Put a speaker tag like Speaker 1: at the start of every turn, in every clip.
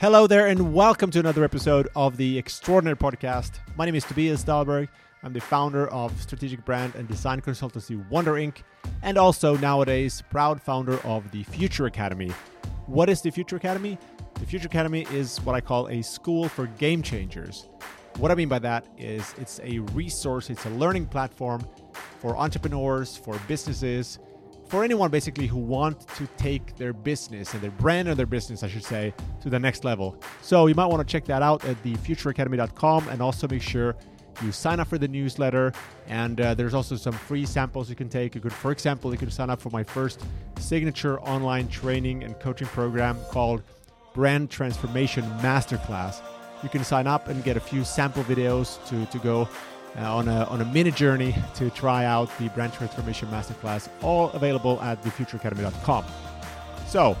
Speaker 1: Hello there, and welcome to another episode of the Extraordinary Podcast. My name is Tobias Dahlberg. I'm the founder of strategic brand and design consultancy Wonder Inc., and also nowadays proud founder of the Future Academy. What is the Future Academy? The Future Academy is what I call a school for game changers. What I mean by that is it's a resource, it's a learning platform for entrepreneurs, for businesses, for anyone basically who want to take their business and their brand or their business, I should say, to the next level. So you might want to check that out at thefutureacademy.com and also make sure you sign up for the newsletter. And uh, there's also some free samples you can take. You could, for example, you could sign up for my first signature online training and coaching program called Brand Transformation Masterclass. You can sign up and get a few sample videos to, to go uh, on, a, on a mini journey to try out the Brand Transformation Masterclass, all available at thefutureacademy.com. So,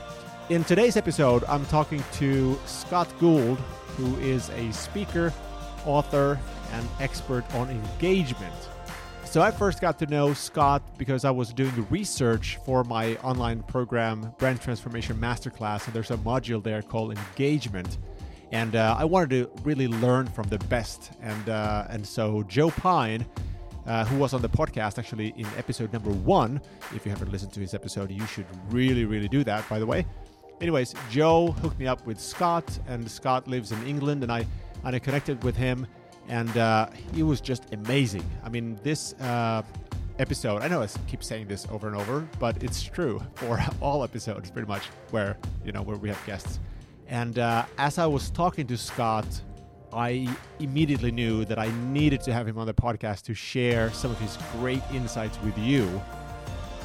Speaker 1: in today's episode, I'm talking to Scott Gould, who is a speaker, author, and expert on engagement. So, I first got to know Scott because I was doing research for my online program, Brand Transformation Masterclass, and there's a module there called Engagement and uh, I wanted to really learn from the best. And uh, and so Joe Pine, uh, who was on the podcast actually in episode number one, if you haven't listened to his episode, you should really really do that. By the way. Anyways, Joe hooked me up with Scott, and Scott lives in England, and I and I connected with him, and uh, he was just amazing. I mean, this uh, episode. I know I keep saying this over and over, but it's true for all episodes, pretty much, where you know where we have guests. And uh, as I was talking to Scott, I immediately knew that I needed to have him on the podcast to share some of his great insights with you.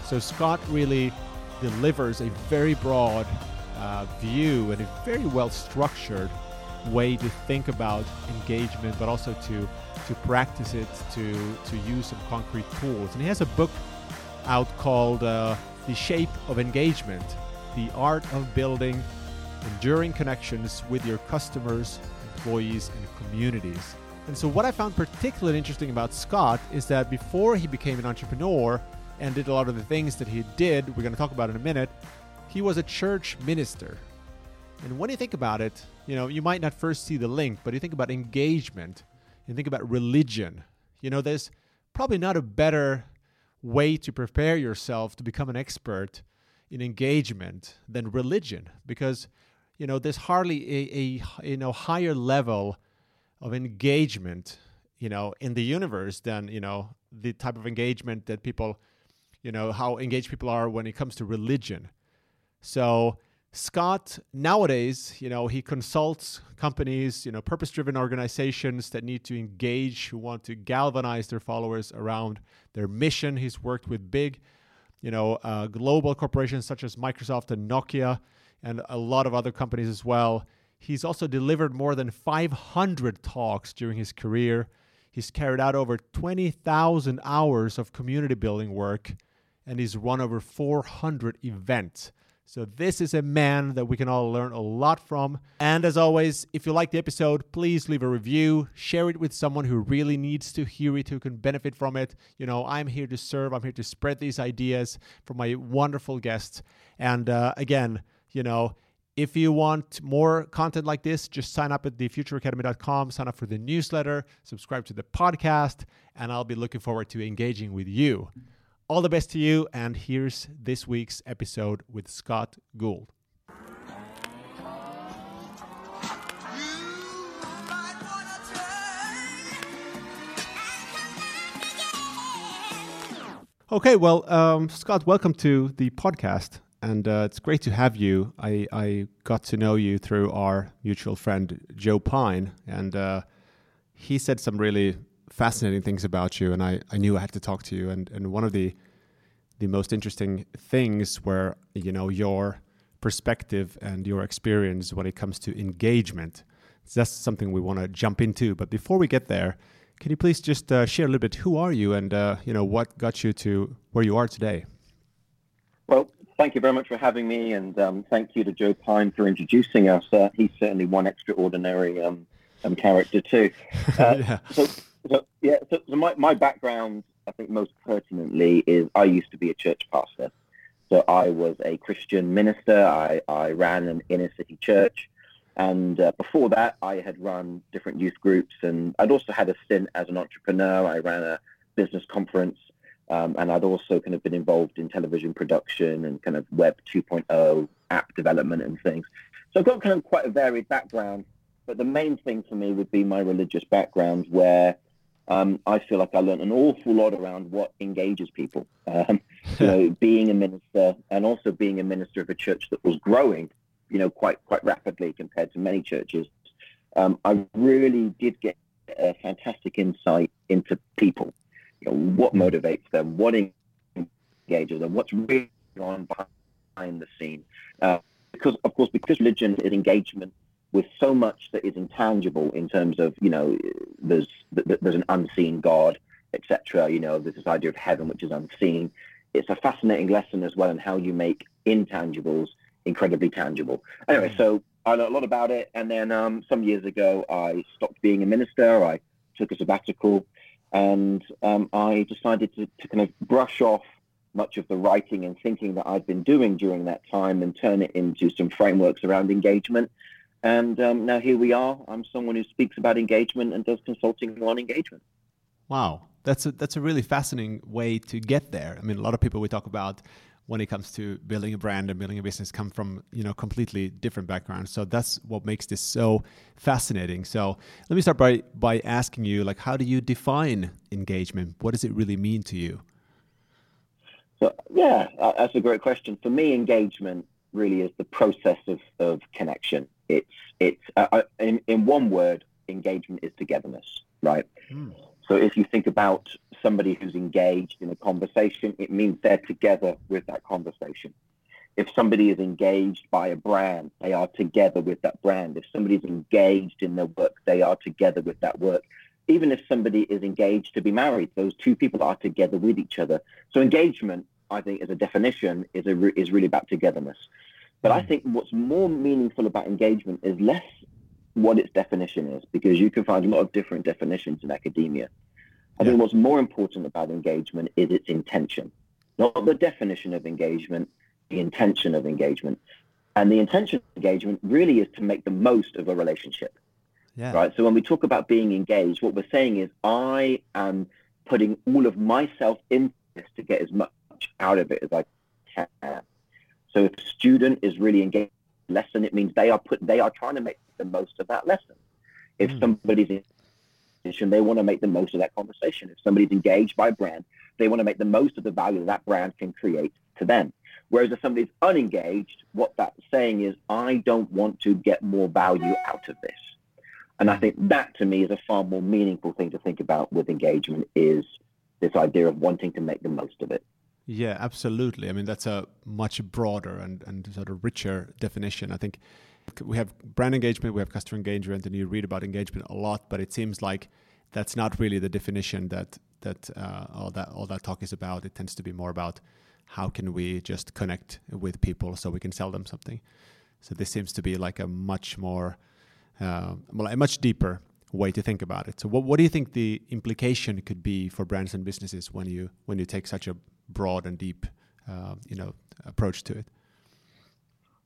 Speaker 1: So, Scott really delivers a very broad uh, view and a very well structured way to think about engagement, but also to, to practice it, to, to use some concrete tools. And he has a book out called uh, The Shape of Engagement The Art of Building enduring connections with your customers, employees, and communities. And so, what I found particularly interesting about Scott is that before he became an entrepreneur and did a lot of the things that he did, we're going to talk about in a minute, he was a church minister. And when you think about it, you know, you might not first see the link, but you think about engagement, you think about religion. You know, there's probably not a better way to prepare yourself to become an expert in engagement than religion because you know, there's hardly a, a you know higher level of engagement, you know, in the universe than you know the type of engagement that people, you know, how engaged people are when it comes to religion. So Scott nowadays, you know, he consults companies, you know, purpose-driven organizations that need to engage, who want to galvanize their followers around their mission. He's worked with big, you know, uh, global corporations such as Microsoft and Nokia and a lot of other companies as well. He's also delivered more than 500 talks during his career. He's carried out over 20,000 hours of community building work, and he's run over 400 events. So, this is a man that we can all learn a lot from. And as always, if you like the episode, please leave a review, share it with someone who really needs to hear it, who can benefit from it. You know, I'm here to serve, I'm here to spread these ideas from my wonderful guests. And uh, again, you know, if you want more content like this, just sign up at thefutureacademy.com, sign up for the newsletter, subscribe to the podcast, and I'll be looking forward to engaging with you. All the best to you, and here's this week's episode with Scott Gould. Okay, well, um, Scott, welcome to the podcast and uh, it's great to have you. I, I got to know you through our mutual friend Joe Pine, and uh, he said some really fascinating things about you, and I, I knew I had to talk to you. And, and one of the the most interesting things were you know your perspective and your experience when it comes to engagement. So that's something we want to jump into. But before we get there, can you please just uh, share a little bit? Who are you, and uh, you know what got you to where you are today?
Speaker 2: Well, thank you very much for having me, and um, thank you to Joe Pine for introducing us. Uh, he's certainly one extraordinary um, um, character too. Uh, yeah. So, so, yeah, so, so, my, my background, I think most pertinently, is I used to be a church pastor. So I was a Christian minister. I, I ran an inner city church. And uh, before that, I had run different youth groups, and I'd also had a stint as an entrepreneur. I ran a business conference, um, and I'd also kind of been involved in television production and kind of Web 2.0 app development and things. So I've got kind of quite a varied background, but the main thing for me would be my religious background, where um, I feel like I learned an awful lot around what engages people. Um, you know, being a minister and also being a minister of a church that was growing, you know, quite quite rapidly compared to many churches. Um, I really did get a fantastic insight into people. You know, what motivates them, what engages them, what's really on behind the scene. Uh, because, of course, because religion is engagement with so much that is intangible in terms of you know there's there's an unseen God, etc. You know there's this idea of heaven which is unseen. It's a fascinating lesson as well in how you make intangibles incredibly tangible. Anyway, so I learned a lot about it, and then um, some years ago I stopped being a minister. I took a sabbatical, and um, I decided to, to kind of brush off much of the writing and thinking that I'd been doing during that time and turn it into some frameworks around engagement and um, now here we are. I'm someone who speaks about engagement and does consulting on engagement.
Speaker 1: Wow, that's a that's a really fascinating way to get there. I mean, a lot of people we talk about when it comes to building a brand and building a business come from you know completely different backgrounds. So that's what makes this so fascinating. So let me start by by asking you, like, how do you define engagement? What does it really mean to you?
Speaker 2: So yeah, uh, that's a great question. For me, engagement really is the process of, of connection it's it's uh, uh, in in one word, engagement is togetherness, right? Mm. So if you think about somebody who's engaged in a conversation, it means they're together with that conversation. If somebody is engaged by a brand, they are together with that brand. If somebody's engaged in their work, they are together with that work. Even if somebody is engaged to be married, those two people are together with each other. So engagement, I think, as a definition, is a is really about togetherness. But I hmm. think what's more meaningful about engagement is less what its definition is, because you can find a lot of different definitions in academia. I yeah. think what's more important about engagement is its intention, not the definition of engagement, the intention of engagement. And the intention of engagement really is to make the most of a relationship. Yeah. Right. So when we talk about being engaged, what we're saying is I am putting all of myself in this to get as much out of it as I can. So if a student is really engaged in the lesson, it means they are put they are trying to make the most of that lesson. If mm. somebody's they want to make the most of that conversation. If somebody's engaged by a brand, they want to make the most of the value that that brand can create to them. Whereas if somebody's unengaged, what that's saying is, I don't want to get more value out of this. And I mm. think that to me is a far more meaningful thing to think about with engagement is this idea of wanting to make the most of it.
Speaker 1: Yeah, absolutely. I mean, that's a much broader and, and sort of richer definition. I think we have brand engagement, we have customer engagement, and you read about engagement a lot, but it seems like that's not really the definition that that uh, all that all that talk is about. It tends to be more about how can we just connect with people so we can sell them something. So this seems to be like a much more, uh, a much deeper way to think about it. So what what do you think the implication could be for brands and businesses when you when you take such a broad and deep, uh, you know, approach to it?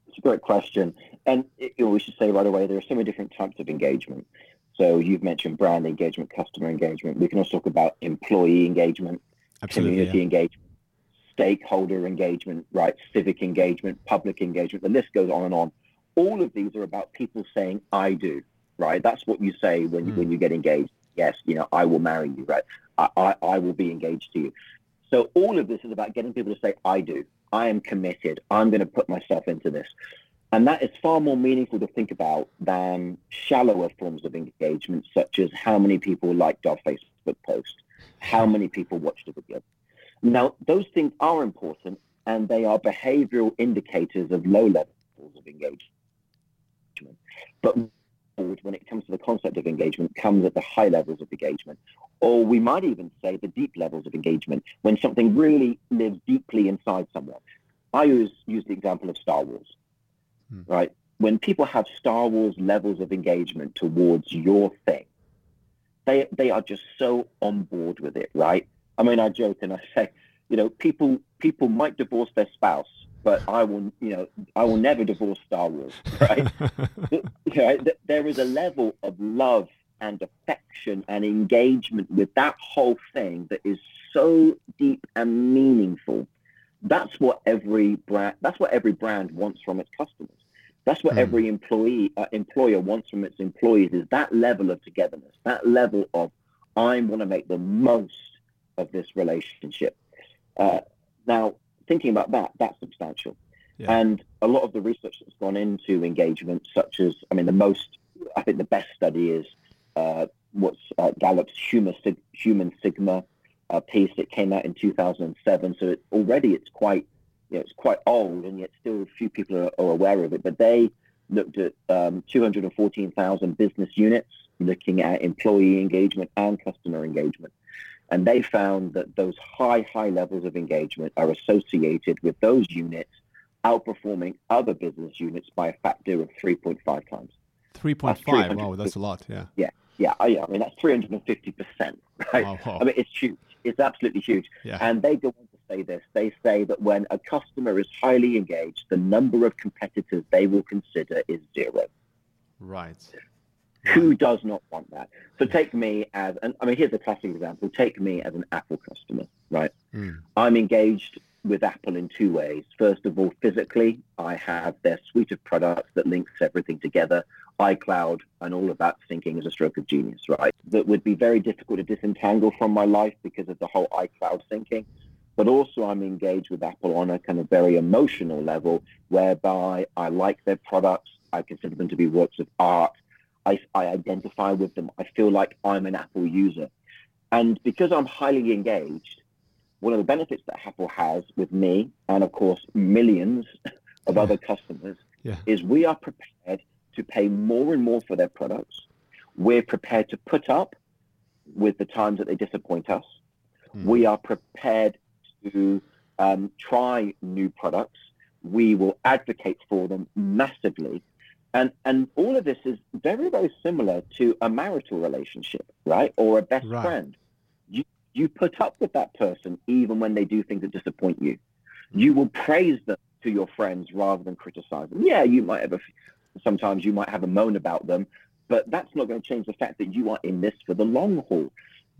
Speaker 2: It's a great question, and you know, we should say right away there are so many different types of engagement. So you've mentioned brand engagement, customer engagement. We can also talk about employee engagement, Absolutely, community yeah. engagement, stakeholder engagement, right? Civic engagement, public engagement. The list goes on and on. All of these are about people saying "I do," right? That's what you say when mm. when you get engaged. Yes, you know, I will marry you, right? I, I, I will be engaged to you. So all of this is about getting people to say, I do. I am committed. I'm going to put myself into this. And that is far more meaningful to think about than shallower forms of engagement, such as how many people liked our Facebook post, how many people watched a video. Now, those things are important and they are behavioral indicators of low levels of engagement. But when it comes to the concept of engagement comes at the high levels of engagement, or we might even say the deep levels of engagement when something really lives deeply inside someone. I use, use the example of Star Wars, hmm. right? When people have Star Wars levels of engagement towards your thing, they, they are just so on board with it, right? I mean, I joke and I say, you know, people people might divorce their spouse but I will, you know, I will never divorce Star Wars, right? there is a level of love and affection and engagement with that whole thing that is so deep and meaningful. That's what every brand. That's what every brand wants from its customers. That's what mm. every employee uh, employer wants from its employees is that level of togetherness, that level of I want to make the most of this relationship. Uh, now, thinking about that, that's substantial. Yeah. And a lot of the research that's gone into engagement, such as, I mean, the most, I think the best study is uh, what's uh, Gallup's human, human sigma uh, piece. that came out in 2007, so it, already it's quite, you know, it's quite old, and yet still a few people are, are aware of it. But they looked at um, 214,000 business units, looking at employee engagement and customer engagement. And they found that those high, high levels of engagement are associated with those units outperforming other business units by a factor of 3.5 times.
Speaker 1: 3.5, wow, that's a lot, yeah.
Speaker 2: Yeah, yeah, I, I mean, that's 350%, right? Wow, wow. I mean, it's huge. It's absolutely huge. Yeah. And they go on to say this. They say that when a customer is highly engaged, the number of competitors they will consider is zero.
Speaker 1: Right.
Speaker 2: Who does not want that? So take me as, and I mean, here's a classic example. Take me as an Apple customer, right? Mm. I'm engaged with Apple in two ways. First of all, physically, I have their suite of products that links everything together. iCloud and all of that syncing is a stroke of genius, right? That would be very difficult to disentangle from my life because of the whole iCloud syncing. But also I'm engaged with Apple on a kind of very emotional level whereby I like their products. I consider them to be works of art. I, I identify with them. I feel like I'm an Apple user. And because I'm highly engaged, one of the benefits that Apple has with me and of course millions of other customers yeah. is we are prepared to pay more and more for their products. We're prepared to put up with the times that they disappoint us. Mm. We are prepared to um, try new products. We will advocate for them massively and and all of this is very very similar to a marital relationship, right, or a best right. friend. You you put up with that person even when they do things that disappoint you. You will praise them to your friends rather than criticize them. Yeah, you might have a, sometimes you might have a moan about them, but that's not going to change the fact that you are in this for the long haul.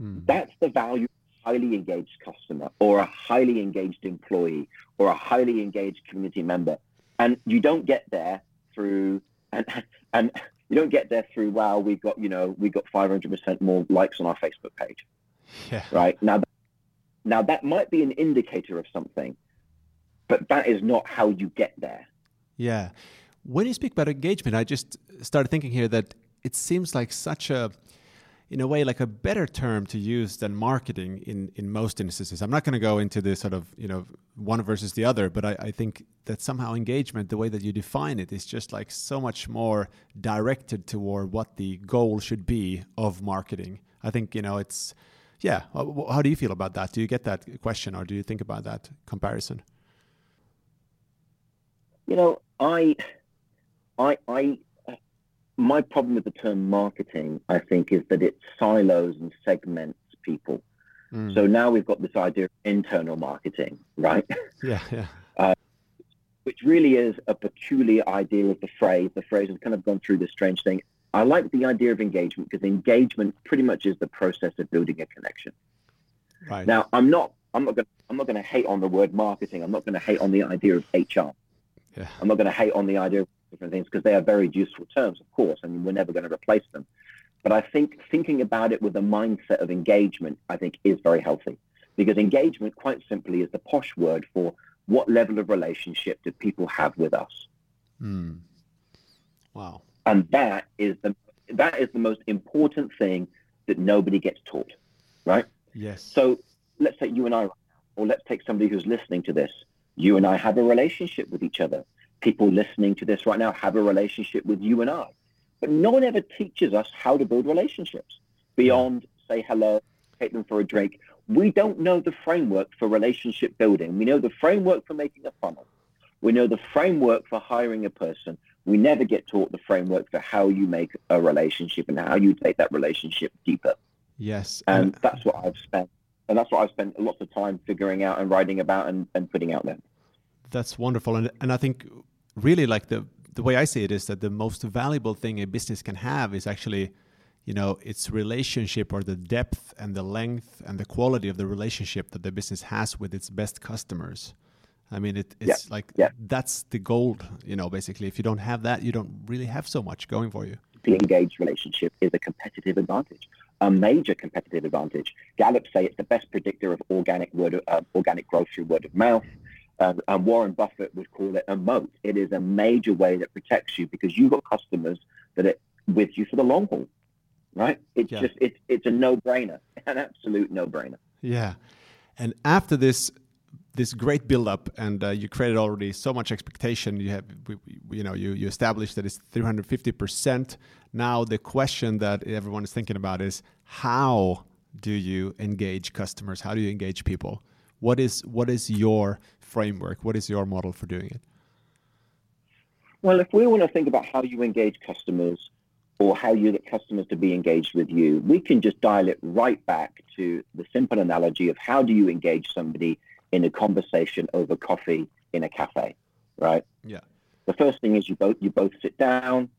Speaker 2: Mm. That's the value of a highly engaged customer or a highly engaged employee or a highly engaged community member. And you don't get there through and and you don't get there through wow we've got you know we've got 500% more likes on our facebook page. Yeah. right? Now now that might be an indicator of something but that is not how you get there.
Speaker 1: Yeah. When you speak about engagement i just started thinking here that it seems like such a in a way like a better term to use than marketing in in most instances. I'm not going to go into the sort of you know one versus the other, but I, I think that somehow engagement, the way that you define it, is just like so much more directed toward what the goal should be of marketing. I think you know it's yeah. How do you feel about that? Do you get that question, or do you think about that comparison?
Speaker 2: You know, I, I, I my problem with the term marketing, I think, is that it silos and segments people. Mm. So now we've got this idea of internal marketing, right?
Speaker 1: Yeah, yeah. Uh,
Speaker 2: which really is a peculiar idea of the phrase. The phrase has kind of gone through this strange thing. I like the idea of engagement because engagement pretty much is the process of building a connection. Right. Now, I'm not. I'm not going. I'm not going to hate on the word marketing. I'm not going to hate on the idea of HR. Yeah. I'm not going to hate on the idea of different things because they are very useful terms, of course, and we're never going to replace them. But I think thinking about it with a mindset of engagement, I think, is very healthy because engagement, quite simply, is the posh word for what level of relationship do people have with us.
Speaker 1: Mm. Wow.
Speaker 2: And that is the that is the most important thing that nobody gets taught, right?
Speaker 1: Yes.
Speaker 2: So let's say you and I, or let's take somebody who's listening to this. You and I have a relationship with each other people listening to this right now have a relationship with you and I. But no one ever teaches us how to build relationships beyond say hello, take them for a drink. We don't know the framework for relationship building. We know the framework for making a funnel. We know the framework for hiring a person. We never get taught the framework for how you make a relationship and how you take that relationship deeper.
Speaker 1: Yes.
Speaker 2: And that's what I've spent and that's what I've spent lots of time figuring out and writing about and, and putting out there.
Speaker 1: that's wonderful, and and I think really like the the way I see it is that the most valuable thing a business can have is actually, you know, its relationship or the depth and the length and the quality of the relationship that the business has with its best customers. I mean, it, it's
Speaker 2: yeah.
Speaker 1: like
Speaker 2: yeah.
Speaker 1: that's the gold, you know. Basically, if you don't have that, you don't really have so much going for you.
Speaker 2: The engaged relationship is a competitive advantage, a major competitive advantage. Gallup say it's the best predictor of organic word, uh, organic growth through word of mouth. Um, and Warren Buffett would call it a moat. It is a major way that protects you because you've got customers that are with you for the long haul, right? It's yeah. just it's it's a no-brainer, an absolute no-brainer.
Speaker 1: Yeah, and after this this great build-up, and uh, you created already so much expectation. You have you know you you established that it's 350 percent. Now the question that everyone is thinking about is how do you engage customers? How do you engage people? What is what is your framework? What is your model for doing it?
Speaker 2: Well, if we want to think about how you engage customers or how you get customers to be engaged with you, we can just dial it right back to the simple analogy of how do you engage somebody in a conversation over coffee in a cafe, right?
Speaker 1: Yeah.
Speaker 2: The first thing is you both you both sit down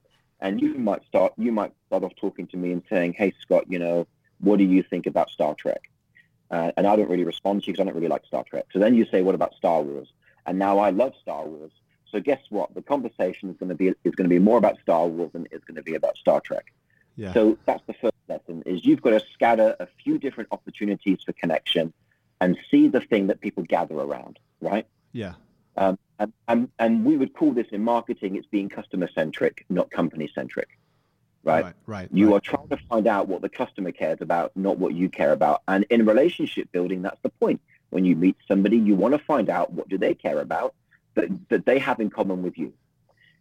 Speaker 2: and you might start you might start off talking to me and saying, "Hey Scott, you know, what do you think about Star Trek?" Uh, and I don't really respond to you because I don't really like Star Trek. So then you say, what about Star Wars? And now I love Star Wars. So guess what? The conversation is going to be is going to be more about Star Wars than it's going to be about Star Trek.
Speaker 1: Yeah.
Speaker 2: So that's the first lesson: is you've got to scatter a few different opportunities for connection, and see the thing that people gather around. Right?
Speaker 1: Yeah.
Speaker 2: Um, and, and and we would call this in marketing: it's being customer centric, not company centric right?
Speaker 1: Right. right
Speaker 2: you
Speaker 1: right.
Speaker 2: are trying to find out what the customer cares about, not what you care about. And in relationship building, that's the point. When you meet somebody, you want to find out what do they care about that, that they have in common with you.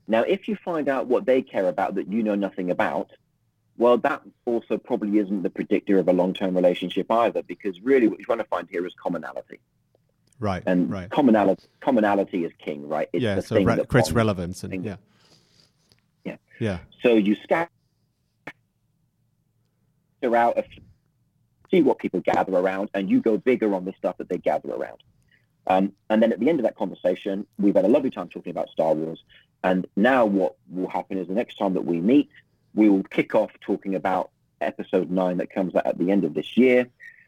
Speaker 2: Now, if you find out what they care about that you know nothing about, well, that also probably isn't the predictor of a long-term relationship either, because really what you're trying to find here is commonality.
Speaker 1: Right.
Speaker 2: And
Speaker 1: right.
Speaker 2: commonality, commonality is king, right?
Speaker 1: It's yeah. so re- creates relevance and yeah.
Speaker 2: Yeah.
Speaker 1: Yeah.
Speaker 2: So you scan out a see what people gather around, and you go bigger on the stuff that they gather around. Um, and then at the end of that conversation, we've had a lovely time talking about Star Wars. And now what will happen is the next time that we meet, we will kick off talking about episode nine that comes out at the end of this year.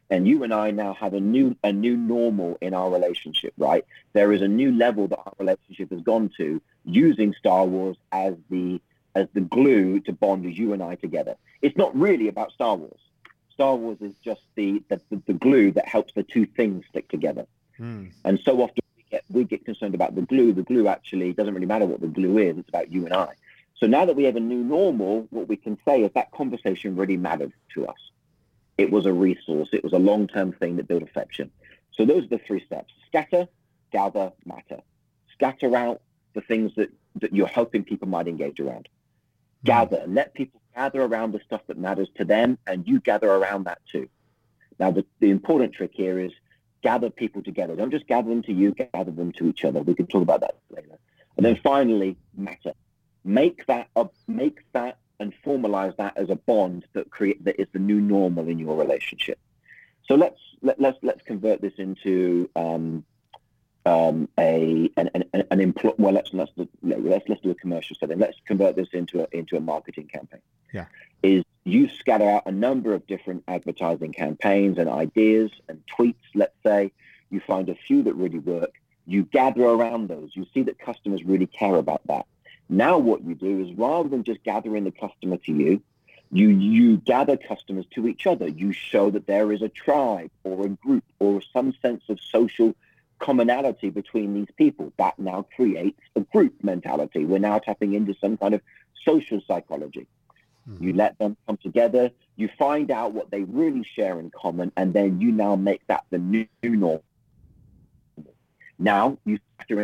Speaker 2: And you and I now have a new a new normal in our relationship, right? There is a new level that our relationship has gone to using Star Wars as the as the glue to bond you and I together. It's not really about Star Wars. Star Wars is just the, the, the glue that helps the two things stick together.
Speaker 1: Mm.
Speaker 2: And so often we get, we get concerned about the glue. The glue actually doesn't really matter what the glue is. It's about you and I. So now that we have a new normal, what we can say is that conversation really mattered to us. It was a resource. It was a long-term thing that built affection. So those are the three steps. Scatter, gather, matter. Scatter out the things that, that you're hoping people might engage around. Hmm. gather. Let people gather around the stuff that matters to them, and you gather around that too. Now, the, the important trick here is gather people together. Don't just gather them to you, gather them to each other. We can talk about that later. And then finally, matter. Make that up, make that and formalize that as a bond that create that is the new normal in your relationship. So let's let, let's let's convert this into um, um, a an an, an employ. Well, let's let's let's let's do a commercial setting. Let's convert this into a into a marketing campaign.
Speaker 1: Yeah,
Speaker 2: is you scatter out a number of different advertising campaigns and ideas and tweets. Let's say you find a few that really work. You gather around those. You see that customers really care about that. Now, what you do is rather than just gathering the customer to you, you you gather customers to each other. You show that there is a tribe or a group or some sense of social commonality between these people. That now creates a group mentality. We're now tapping into some kind of social psychology. Mm-hmm. You let them come together, you find out what they really share in common, and then you now make that the new norm. Now you factor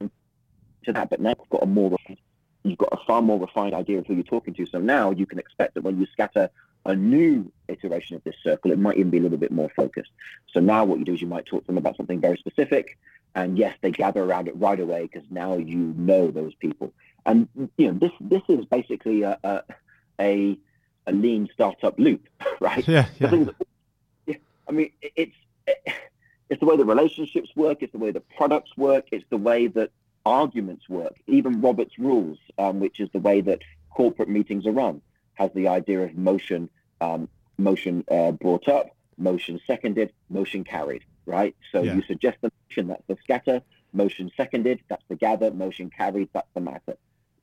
Speaker 2: in to that, but now you've got a more you've got a far more refined idea of who you're talking to. So now you can expect that when you scatter a new iteration of this circle, it might even be a little bit more focused. So now what you do is you might talk to them about something very specific. And yes, they gather around it right away because now you know those people. And you know this this is basically a a, a, a lean startup loop, right?
Speaker 1: Yeah, yeah.
Speaker 2: I mean, it's It's the way that relationships work. It's the way that products work. It's the way that arguments work. Even Robert's rules, um, which is the way that corporate meetings are run, has the idea of motion, um, motion uh, brought up, motion seconded, motion carried. Right. So yeah. you suggest the motion, that's the scatter. Motion seconded, that's the gather. Motion carried, that's the matter.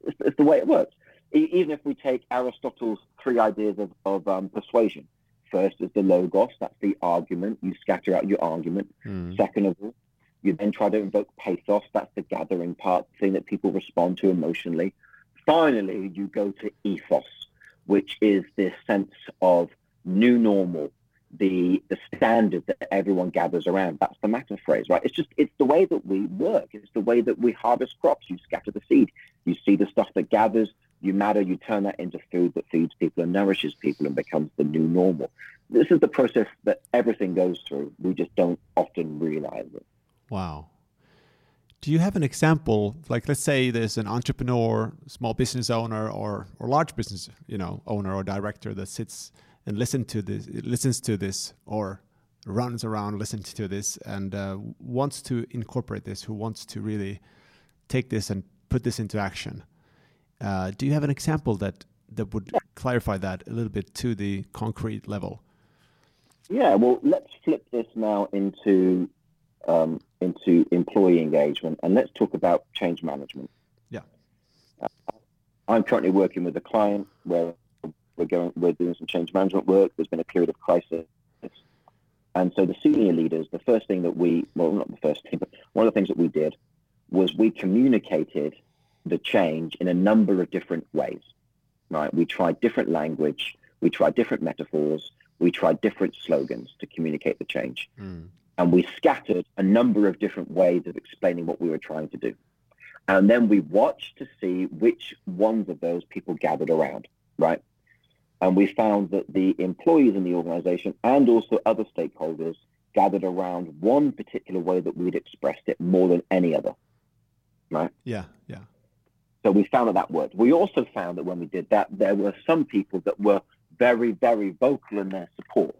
Speaker 2: It's, it's the way it works. E- even if we take Aristotle's three ideas of, of um, persuasion, first is the logos, that's the argument. You scatter out your argument. Mm. Second of all, you then try to invoke pathos. That's the gathering part, the thing that people respond to emotionally. Finally, you go to ethos, which is this sense of new normal, the the standard that everyone gathers around. That's the matter phrase, right? It's just it's the way that we work. It's the way that we harvest crops. You scatter the seed. You see the stuff that gathers. You matter. You turn that into food that feeds people and nourishes people and becomes the new normal. This is the process that everything goes through. We just don't often realize it.
Speaker 1: Wow. Do you have an example? Like, let's say there's an entrepreneur, small business owner, or or large business, you know, owner or director that sits and listen to this, listens to this, or runs around listening to this, and uh, wants to incorporate this, who wants to really take this and put this into action. Uh, do you have an example that that would clarify that a little bit to the concrete level?
Speaker 2: Yeah, well, let's flip this now into um, into employee engagement, and let's talk about change management.
Speaker 1: Yeah,
Speaker 2: uh, I'm currently working with a client where we're going, we're doing some change management work. There's been a period of crisis, and so the senior leaders, the first thing that we, well, not the first thing, but one of the things that we did was we communicated the change in a number of different ways. Right, we tried different language, we tried different metaphors, we tried different slogans to communicate the change. Mm and we scattered a number of different ways of explaining what we were trying to do. And then we watched to see which ones of those people gathered around, right? And we found that the employees in the organization and also other stakeholders gathered around one particular way that we'd expressed it more than any other, right?
Speaker 1: Yeah, yeah.
Speaker 2: So we found that that worked. We also found that when we did that, there were some people that were very, very vocal in their support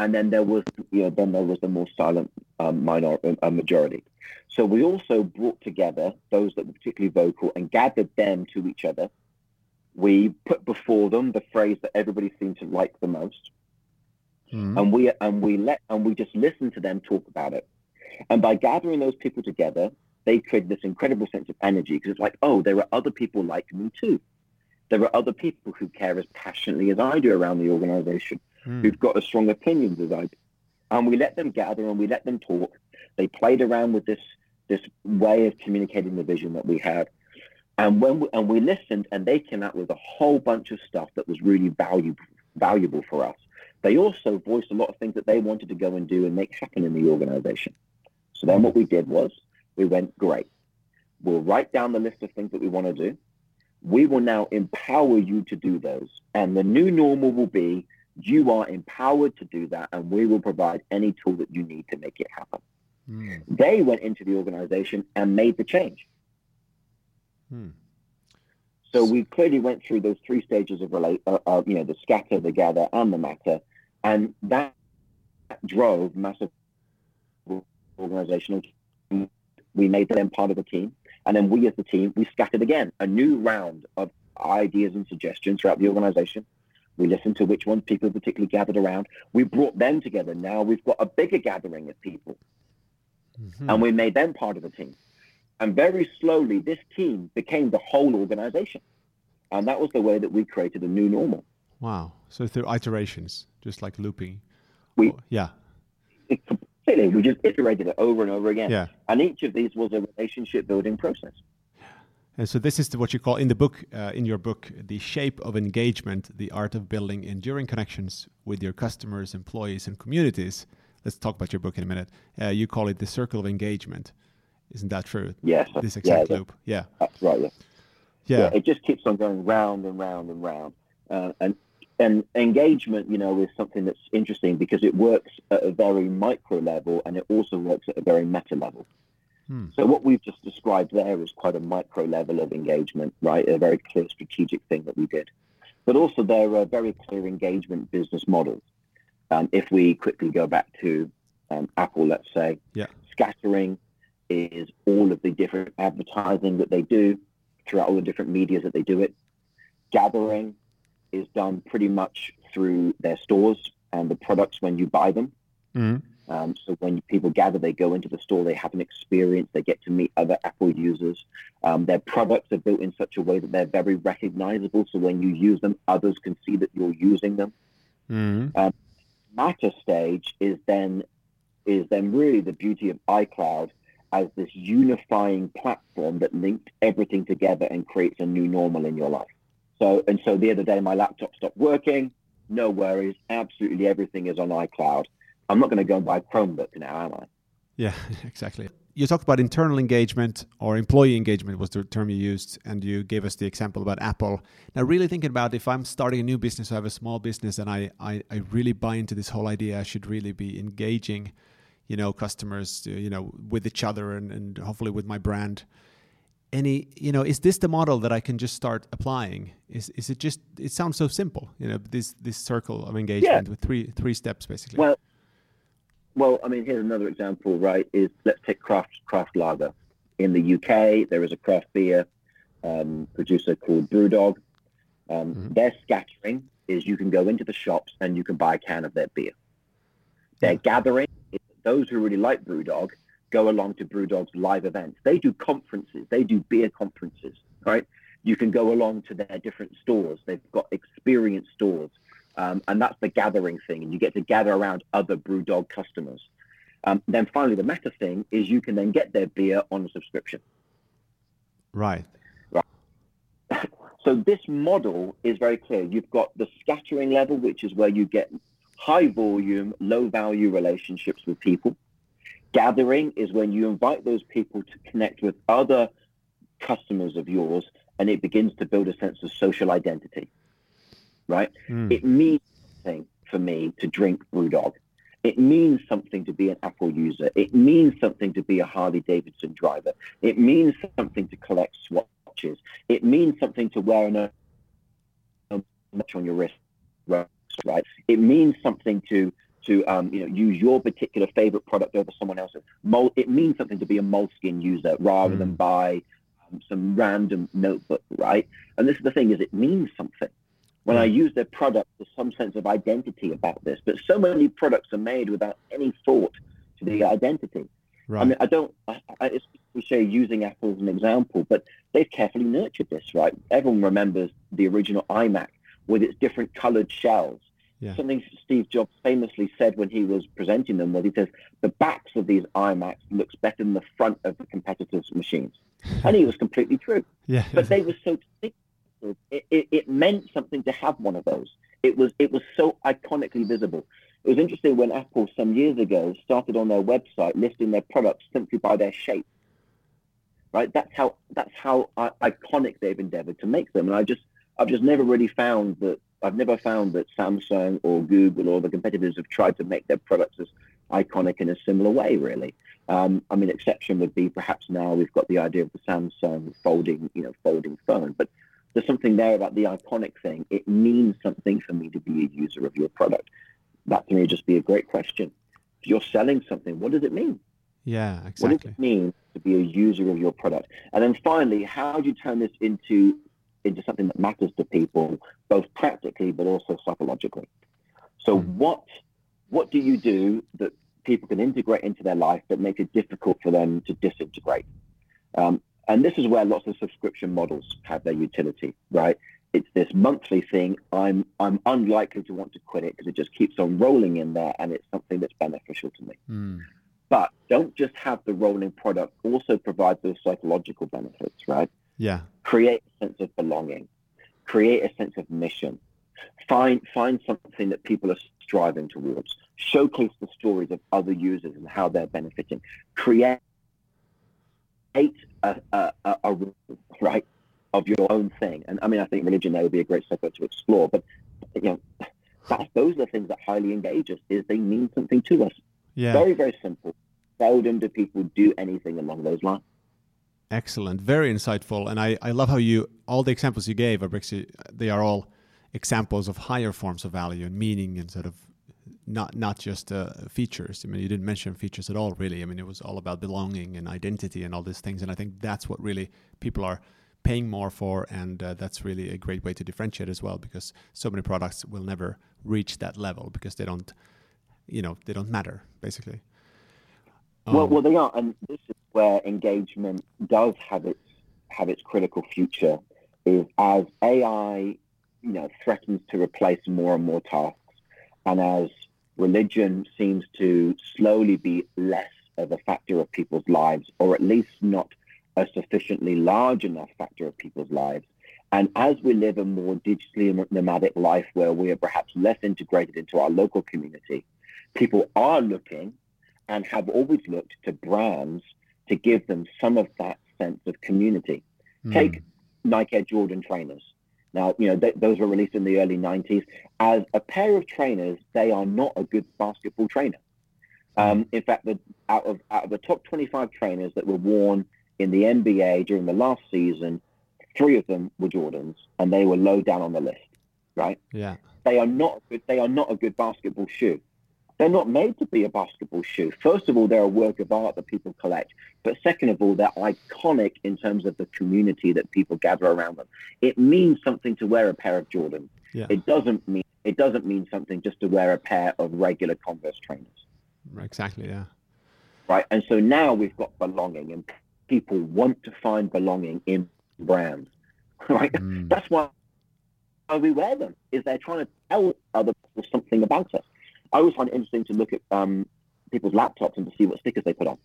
Speaker 2: and then there was you know then there was a more silent um, minor a majority. So we also brought together those that were particularly vocal and gathered them to each other. We put before them the phrase that everybody seemed to like the most, mm-hmm. and we and we let and we just listened to them talk about it. And by gathering those people together, they created this incredible sense of energy because it's like, oh, there are other people like me too. There are other people who care as passionately as I do around the organization mm. who've got as strong opinions as I do. And we let them gather and we let them talk. They played around with this this way of communicating the vision that we had. And when we, and we listened, and they came out with a whole bunch of stuff that was really valuable valuable for us. They also voiced a lot of things that they wanted to go and do and make happen in the organization. So then what we did was we went, great. We'll write down the list of things that we want to do. We will now empower you to do those. And the new normal will be you are empowered to do that, and we will provide any tool that you need to make it happen. Mm. They went into the organization and made the change. Mm. So we clearly went through those three stages of relate, uh, uh, you know, the scatter, the gather, and the matter, and that drove massive organizational. We made them part of the team, and then we, as the team, we scattered again a new round of ideas and suggestions throughout the organization. We listened to which ones people particularly gathered around. We brought them together. Now we've got a bigger gathering of people. Mm-hmm. And we made them part of the team. And very slowly, this team became the whole organization. And that was the way that we created a new normal.
Speaker 1: Wow. So through iterations, just like looping.
Speaker 2: We,
Speaker 1: oh, yeah.
Speaker 2: completely. We just iterated it over and over again.
Speaker 1: Yeah.
Speaker 2: And each of these was a relationship building process.
Speaker 1: And so this is the, what you call in the book, uh, in your book, the shape of engagement, the art of building enduring connections with your customers, employees, and communities. Let's talk about your book in a minute. Uh, you call it the circle of engagement. Isn't that true?
Speaker 2: Yes.
Speaker 1: This exact yeah, loop. Yeah.
Speaker 2: That's right. Yeah.
Speaker 1: yeah. yeah.
Speaker 2: It just keeps on going round and round and round. Uh, and and engagement, you know, is something that's interesting because it works at a very micro level and it also works at a very meta level. Hmm. So what we've just described there is quite a micro level of engagement, right? A very clear strategic thing that we did. But also there are very clear engagement business models. Um, if we quickly go back to um, Apple, let's say.
Speaker 1: Yeah.
Speaker 2: Scattering is all of the different advertising that they do throughout all the different medias that they do it. Gathering is done pretty much through their stores and the products when you buy them.
Speaker 1: Mm-hmm.
Speaker 2: Um, so when people gather, they go into the store, they have an experience, they get to meet other Apple users. Um, their products are built in such a way that they're very recognizable. So when you use them, others can see that you're using them.
Speaker 1: Mm-hmm.
Speaker 2: Um, Matter stage is then is then really the beauty of iCloud as this unifying platform that links everything together and creates a new normal in your life. So and so the other day my laptop stopped working. No worries, absolutely everything is on iCloud. I'm not going to go and buy a Chromebook now, am I?
Speaker 1: Yeah, exactly. You talked about internal engagement or employee engagement was the term you used, and you gave us the example about Apple. Now, really thinking about if I'm starting a new business, I have a small business, and I, I, I really buy into this whole idea, I should really be engaging, you know, customers, uh, you know, with each other and, and hopefully with my brand. Any, you know, is this the model that I can just start applying? Is is it just? It sounds so simple, you know, this this circle of engagement
Speaker 2: Yeah.
Speaker 1: with three three steps basically.
Speaker 2: Well, well, I mean, here's another example, right? Is let's take craft craft lager. In the UK, there is a craft beer um, producer called BrewDog. Um,
Speaker 1: Mhm.
Speaker 2: Their scattering is you can go into the shops and you can buy a can of their beer. Their
Speaker 1: Yeah.
Speaker 2: gathering is those who really like BrewDog go along to BrewDog's live events. They do conferences. They do beer conferences, right? You can go along to their different stores. They've got experience stores. Um, and that's the gathering thing. And you get to gather around other BrewDog customers. Um, then finally, the meta thing is you can then get their beer on a subscription.
Speaker 1: right.
Speaker 2: So this model is very clear. You've got the scattering level, which is where you get high volume, low value relationships with people. Gathering is when you invite those people to connect with other customers of yours, and it begins to build a sense of social identity. Right?
Speaker 1: Mm.
Speaker 2: It means something for me to drink BrewDog. It means something to be an Apple user. It means something to be a Harley Davidson driver. It means something to collect swatches. It means something to wear an much on your wrist, right? It means something to to um, you know use your particular favorite product over someone else's. Mol- it means something to be a Moleskine user rather than
Speaker 1: Mm.
Speaker 2: buy um, some random notebook, right? And this is the thing: is it means something. When I hmm. use their product, there's some sense of identity about this. But so many products are made without any thought to the identity.
Speaker 1: Right.
Speaker 2: I mean, I don't. I, I, it's cliche using Apple as an example, but they've carefully nurtured this, right? Everyone remembers the original iMac with its different colored shells.
Speaker 1: Yeah.
Speaker 2: Something Steve Jobs famously said when he was presenting them was he says the backs of these iMacs looks better than the front of the competitors' machines, and he was completely true.
Speaker 1: yeah.
Speaker 2: But they were so It, it, it meant something to have one of those. It was it was so iconically visible. It was interesting when Apple some years ago started on their website listing their products simply by their shape. Right, that's how that's how iconic they've endeavored to make them, and I just I've just never really found that I've never found that Samsung or Google or the competitors have tried to make their products as iconic in a similar way. Really, um, I mean, exception would be perhaps now we've got the idea of the Samsung folding, you know, folding phone, but there's something there about the iconic thing. It means something for me to be a user of your product. That to me would just be a great question. If you're selling something, what does it mean?
Speaker 1: yeah, exactly.
Speaker 2: What does it mean to be a user of your product? And then finally, how do you turn this into into something that matters to people, both practically but also psychologically? So
Speaker 1: Hmm.
Speaker 2: what what do you do that people can integrate into their life that makes it difficult for them to disintegrate? Um, and this is where lots of subscription models have their utility, right? It's this monthly thing. I'm I'm unlikely to want to quit it because it just keeps on rolling in there, and it's something that's beneficial to me.
Speaker 1: Mm.
Speaker 2: But don't just have the rolling product. Also provide those psychological benefits, right?
Speaker 1: Yeah.
Speaker 2: Create a sense of belonging. Create a sense of mission. Find find something that people are striving towards. Showcase the stories of other users and how they're benefiting. Create a, a, a, a right of your own thing. And I mean, I think religion there would be a great subject to explore. But you know, those are the things that highly engage us. Is they mean something to us.
Speaker 1: Yeah.
Speaker 2: Very, very simple. Seldom do people do anything along those lines.
Speaker 1: Excellent. Very insightful. And I, I love how you, all the examples you gave, Abrixi, they are all examples of higher forms of value and meaning and sort of not not just uh, features. I mean, you didn't mention features at all, really. I mean, it was all about belonging and identity and all these things. And I think that's what really people are paying more for, and uh, that's really a great way to differentiate as well, because so many products will never reach that level because they don't, you know, they don't matter basically.
Speaker 2: Um, well, well, they are, and this is where engagement does have its have its critical future. Is as AI, you know, threatens to replace more and more tasks, and as religion seems to slowly be less of a factor of people's lives, or at least not a sufficiently large enough factor of people's lives. And as we live a more digitally nomadic life where we are perhaps less integrated into our local community, people are looking and have always looked to brands to give them some of that sense of community. Mm. Take Nike Air Jordan trainers. Now, you know, th- those were released in the early 90s. As a pair of trainers, they are not a good basketball trainer. Um, in fact, the, out, of, out of the top 25 trainers that were worn in the NBA during the last season, three of them were Jordans, and they were low down on the list, right?
Speaker 1: Yeah.
Speaker 2: They are not good. They are not a good basketball shoe. They're not made to be a basketball shoe. First of all, they're a work of art that people collect. But second of all, they're iconic in terms of the community that people gather around them. It means something to wear a pair of Jordans. Yeah. It doesn't mean it doesn't mean something just to wear a pair of regular Converse trainers.
Speaker 1: Exactly. Yeah.
Speaker 2: Right. And so now we've got belonging, and people want to find belonging in brands. Right. Mm. That's why we wear them. Is they're trying to tell other people something about us. I always find it interesting to look at um, people's laptops and to see what stickers they put on.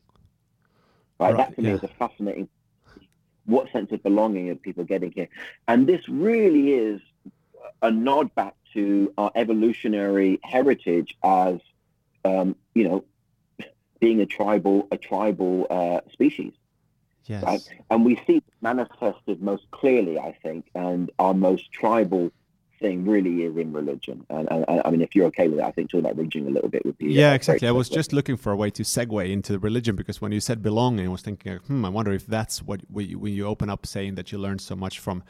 Speaker 2: Right, right that to yeah. me is a fascinating. What sense of belonging are people getting here? And this really is a nod back to our evolutionary heritage as, um, you know, being a tribal a tribal uh, species.
Speaker 1: Yes. Right?
Speaker 2: And we see manifested most clearly, I think, and our most tribal thing really is in religion. And, and, and, I mean, if you're okay with it, I think talking about religion a little bit would be.
Speaker 1: Yeah, uh, exactly. I was just looking for a way to segue into religion because when you said belonging, I was thinking, hmm, I wonder if that's what when you, when you open up saying that you learned so much from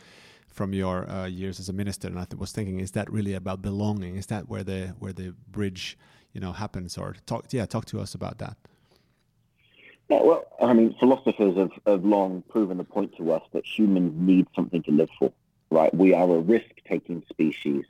Speaker 1: from your uh, years as a minister, and I was thinking, is that really about belonging? Is that where the where the bridge, you know, happens? Or talk, yeah, talk to us about that.
Speaker 2: Yeah, well, I mean, philosophers have, have long proven the point to us that humans need something to live for right? We are a risk-taking species.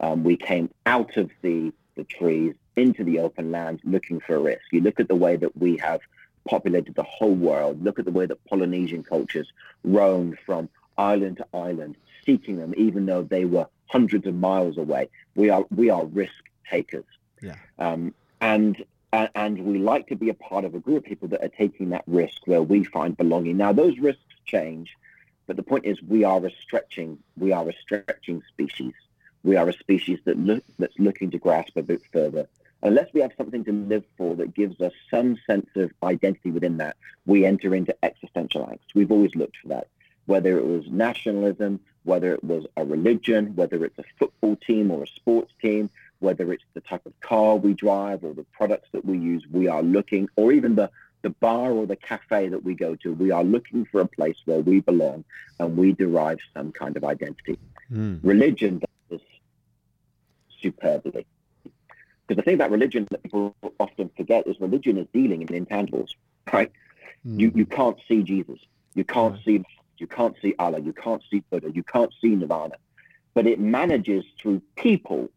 Speaker 2: Um, we came out of the, the trees into the open land looking for a risk. You look at the way that we have populated the whole world. Look at the way that Polynesian cultures roamed from island to island, seeking them, even though they were hundreds of miles away. We are we are risk takers.
Speaker 1: Yeah.
Speaker 2: Um, and and we like to be a part of a group of people that are taking that risk where we find belonging. Now those risks change but the point is, we are a stretching, we are a stretching species. We are a species that look, that's looking to grasp a bit further. Unless we have something to live for that gives us some sense of identity within that, we enter into existential angst. We've always looked for that, whether it was nationalism, whether it was a religion, whether it's a football team or a sports team, whether it's the type of car we drive or the products that we use, we are looking, or even the the bar or the cafe that we go to, we are looking for a place where we belong and we derive some kind of identity. Mm. Religion does this superbly. Because the thing about religion that people often forget is religion is dealing in intangibles, right? Mm. You, you can't see Jesus. You can't right. see you can't see Allah. You can't see Buddha. You can't see Nirvana. But it manages through people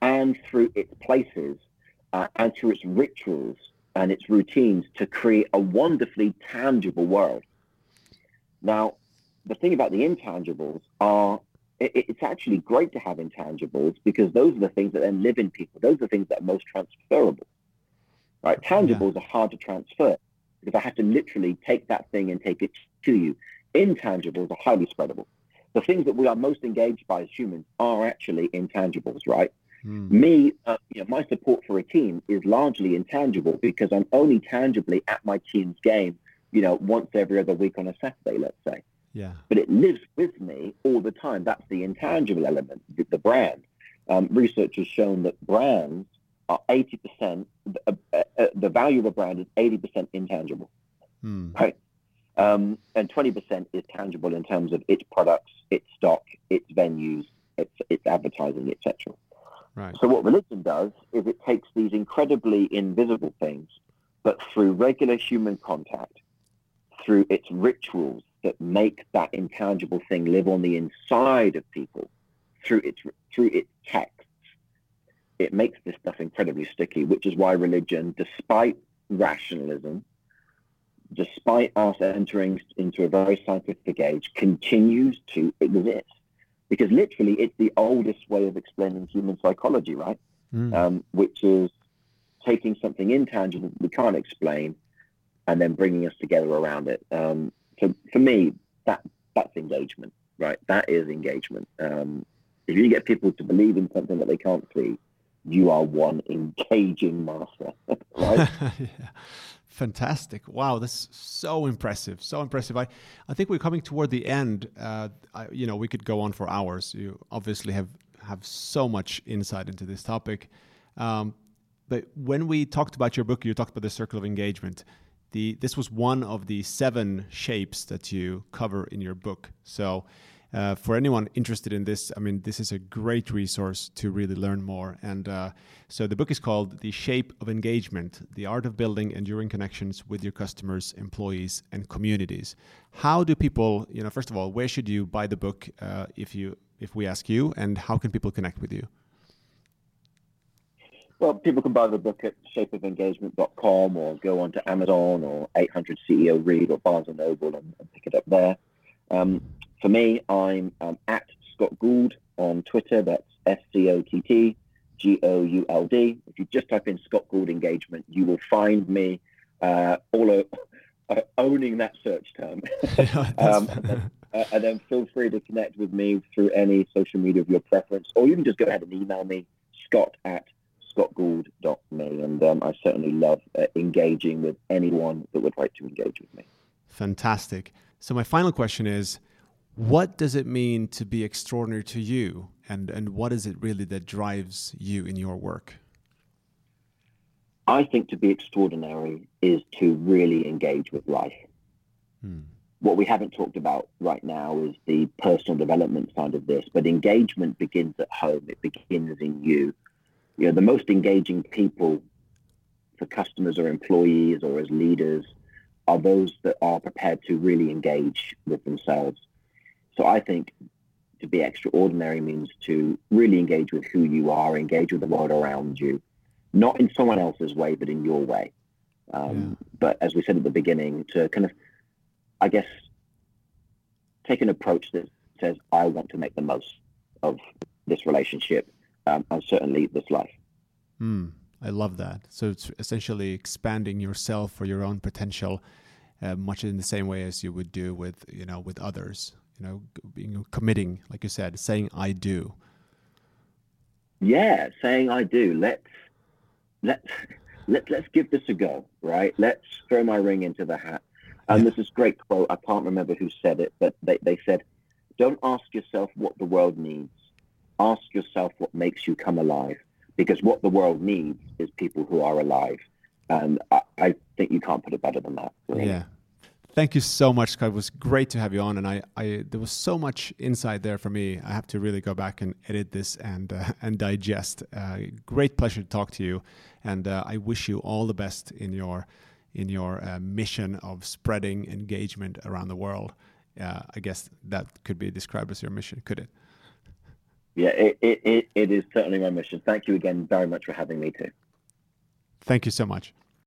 Speaker 2: and through its places uh, and through its rituals and its routines to create a wonderfully tangible world. Now, the thing about the intangibles are it, it's actually great to have intangibles because those are the things that then live in people. Those are the things that are most transferable. Right? Tangibles yeah. are hard to transfer because I have to literally take that thing and take it to you. Intangibles are highly spreadable. The things that we are most engaged by as humans are actually intangibles, right? Mm. Me, uh, you know, my support for a team is largely intangible because I'm only tangibly at my team's game, you know, once every other week on a Saturday, let's say.
Speaker 1: Yeah.
Speaker 2: But it lives with me all the time. That's the intangible element, the, the brand. Um, research has shown that brands are 80%, uh, uh, uh, the value of a brand is 80% intangible,
Speaker 1: mm.
Speaker 2: right? Um, and 20% is tangible in terms of its products, its stock, its venues, its, its advertising, etc.
Speaker 1: Right.
Speaker 2: So what religion does is it takes these incredibly invisible things, but through regular human contact, through its rituals that make that intangible thing live on the inside of people, through its through its texts, it makes this stuff incredibly sticky. Which is why religion, despite rationalism, despite us entering into a very scientific age, continues to exist because literally it's the oldest way of explaining human psychology, right? Mm. Um, which is taking something intangible that we can't explain and then bringing us together around it. Um, so for me, that that's engagement, right? That is engagement. Um, if you get people to believe in something that they can't see, you are one engaging master, right? yeah.
Speaker 1: Fantastic! Wow, that's so impressive. So impressive. I, I think we're coming toward the end. Uh, I, you know, we could go on for hours. You obviously have have so much insight into this topic. Um, but when we talked about your book, you talked about the circle of engagement. The this was one of the seven shapes that you cover in your book. So uh, for anyone interested in this, I mean, this is a great resource to really learn more. And uh, so the book is called The Shape of Engagement The Art of Building Enduring Connections with Your Customers, Employees, and Communities. How do people, you know, first of all, where should you buy the book uh, if, you, if we ask you, and how can people connect with you?
Speaker 2: Well, people can buy the book at shapeofengagement.com or go on to Amazon or 800 CEO Read or Barnes & Noble and, and pick it up there. Um, for me, I'm um, at Scott Gould on Twitter. That's S-C-O-T-T G-O-U-L-D. If you just type in Scott Gould Engagement, you will find me uh, all uh, owning that search term. um, and, then, uh, and, then, feel free to connect with me through any social media of your preference, or you can just go ahead and email me, scott at scottgould.me. And um, I certainly love uh, engaging with anyone that would like to engage with me.
Speaker 1: Fantastic. So my final question is, what does it mean to be extraordinary to you? And and what is it really that drives you in your work?
Speaker 2: I think to be extraordinary is to really engage with life. Hmm. what we haven't talked about right now is the personal development side of this but engagement begins at home. It begins in you. You know the most engaging people for customers or employees or as leaders are those that are prepared to really engage with themselves so I think to be extraordinary means to really engage with who you are, engage with the world around you, not in someone else's way, but in your way. Um, yeah. But as we said at the beginning, to kind of, I guess, take an approach that says, I want to make the most of this relationship um, and certainly this life.
Speaker 1: Mm, I love that. So it's essentially expanding yourself for your own potential, uh, much in the same way as you would do with you know with others you know, being committing, like you said, saying I do.
Speaker 2: Yeah, saying I do. Let's let's let let's give this a go, right? Let's throw my ring into the hat. And yeah. there's this great quote. I can't remember who said it, but they, they said, "Don't ask yourself what the world needs. Ask yourself what makes you come alive. Because what the world needs is people who are alive." And I, I think you can't put it better than that.
Speaker 1: Really. Yeah, Thank you so much, Scott. It was great to have you on, and I, I there was so much insight there for me. I have to really go back and edit this and uh, and digest. Uh, great pleasure to talk to you, and uh, I wish you all the best in your in your uh, mission of spreading engagement around the world. Uh, I guess that could be described as your mission, could it?
Speaker 2: Yeah, it, it, it is certainly my mission. Thank you again very much for having me too.
Speaker 1: Thank you so much.